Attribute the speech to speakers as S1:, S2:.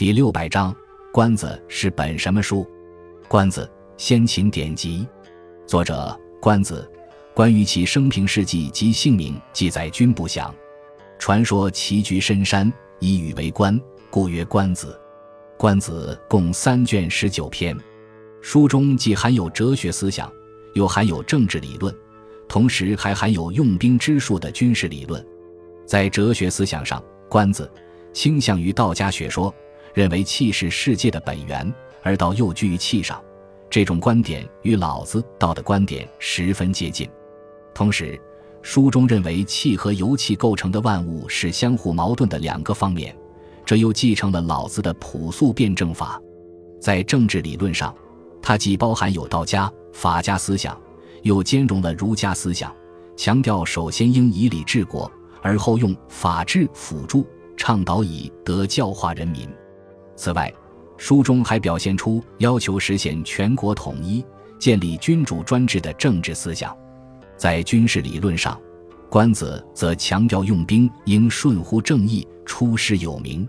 S1: 第六百章，关子是本什么书？关子，先秦典籍。作者关子，关于其生平事迹及姓名记载均不详。传说其居深山，以羽为官，故曰关子。关子共三卷十九篇，书中既含有哲学思想，又含有政治理论，同时还含有用兵之术的军事理论。在哲学思想上，关子倾向于道家学说。认为气是世界的本源，而道又居于气上，这种观点与老子、道的观点十分接近。同时，书中认为气和由气构成的万物是相互矛盾的两个方面，这又继承了老子的朴素辩证法。在政治理论上，它既包含有道家、法家思想，又兼容了儒家思想，强调首先应以礼治国，而后用法治辅助，倡导以德教化人民。此外，书中还表现出要求实现全国统一、建立君主专制的政治思想。在军事理论上，关子则强调用兵应顺乎正义、出师有名。